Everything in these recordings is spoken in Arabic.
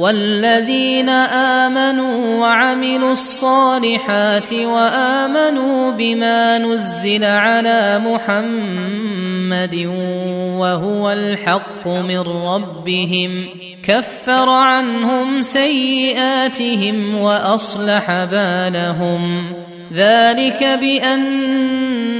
والذين آمنوا وعملوا الصالحات وآمنوا بما نزل على محمد وهو الحق من ربهم كفر عنهم سيئاتهم وأصلح بالهم. ذلك بأن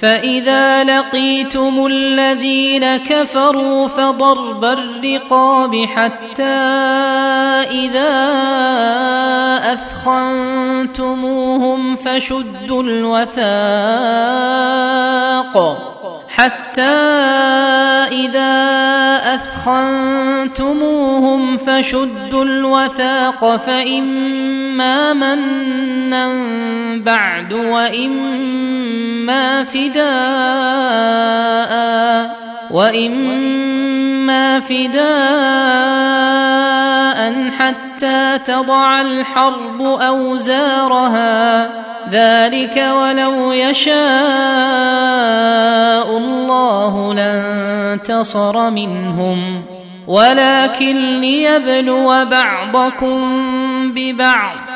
فاذا لقيتم الذين كفروا فضرب الرقاب حتى اذا اثخنتموهم فشدوا الوثاق حتى اذا اثخنتموهم فشدوا الوثاق فاما منا بعد واما فداء واما فداء حتى تضع الحرب اوزارها ذلك ولو يشاء الله لانتصر منهم ولكن ليبلو بعضكم ببعض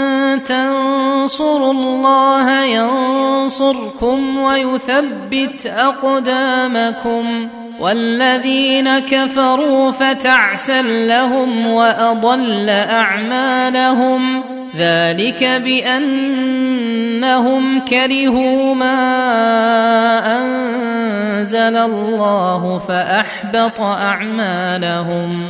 تنصروا الله ينصركم ويثبت أقدامكم والذين كفروا فتعسا لهم وأضل أعمالهم ذلك بأنهم كرهوا ما أنزل الله فأحبط أعمالهم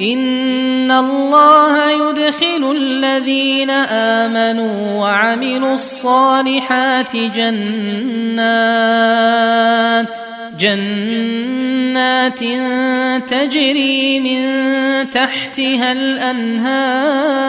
ان الله يدخل الذين امنوا وعملوا الصالحات جنات جنات تجري من تحتها الانهار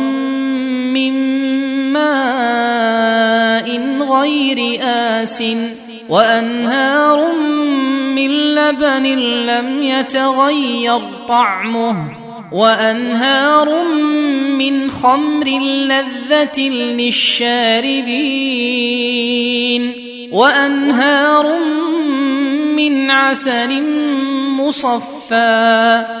غير آس وأنهار من لبن لم يتغير طعمه وأنهار من خمر لذة للشاربين وأنهار من عسل مصفى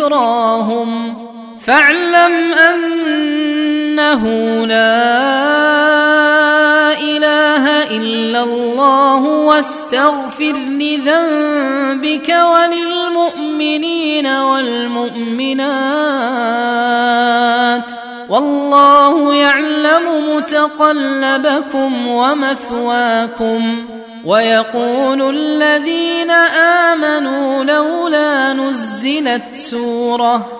ذكراهم فاعلم أنه لا إله إلا الله واستغفر لذنبك وللمؤمنين والمؤمنات والله يعلم متقلبكم ومثواكم ويقول الذين آمنوا لولا نزلت سورة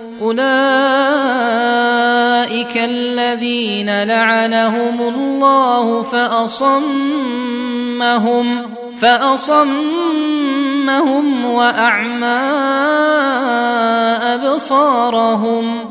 اولئك الذين لعنهم الله فاصمهم فاصمهم واعمى ابصارهم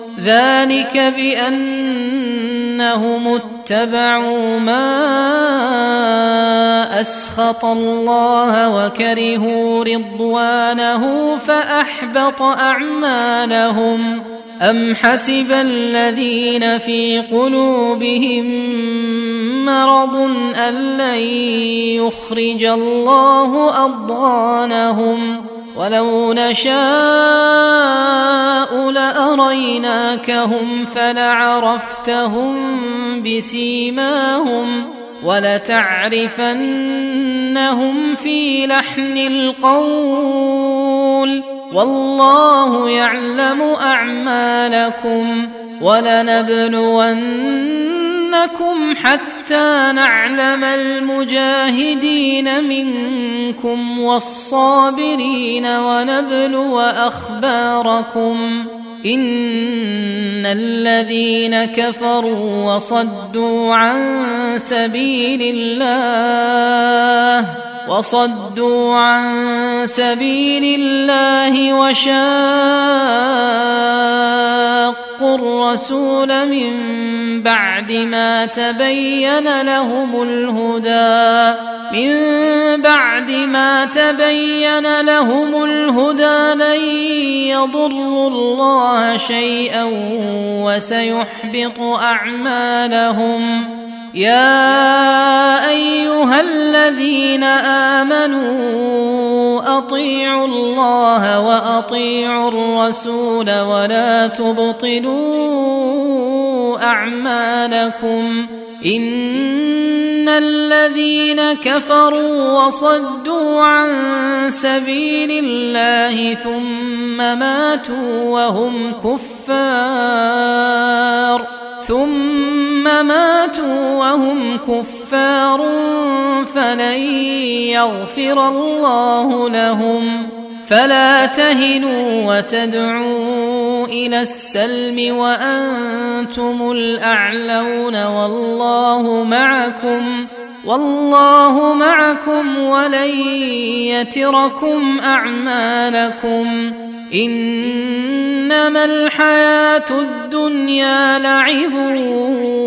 ذلك بأنهم اتبعوا ما أسخط الله وكرهوا رضوانه فأحبط أعمالهم. أم حسب الذين في قلوبهم مرض أن لن يخرج الله أضغانهم؟ ولو نشاء لاريناكهم فلعرفتهم بسيماهم ولتعرفنهم في لحن القول والله يعلم اعمالكم ولنبلونكم نفتنكم حتى نعلم المجاهدين منكم والصابرين ونبلو أخباركم إن الذين كفروا وصدوا عن سبيل الله وصدوا عن سبيل الله وشاقوا الرسول من بعد ما تبين لهم الهدى. من بعد ما تبين لهم الهدى لن يضروا الله شيئا وسيحبط أعمالهم. يا أيها الذين آمنوا أطيعوا الله وأطيعوا الرسول ولا تبطلوا أعمالكم إن الذين كفروا وصدوا عن سبيل الله ثم ماتوا وهم كفار ثم ماتوا وهم كفار فلن يغفر الله لهم. فلا تهنوا وتدعوا إلى السلم وأنتم الأعلون. والله معكم والله معكم ولن يتركم أعمالكم. إنما الحياة الدنيا لعب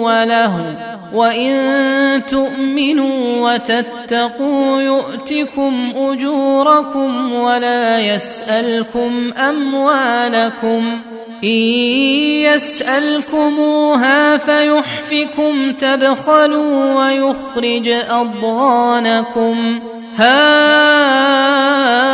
وله وإن تؤمنوا وتتقوا يؤتكم أجوركم ولا يسألكم أموالكم. إن يسألكموها فيحفكم تبخلوا ويخرج أضغانكم. ها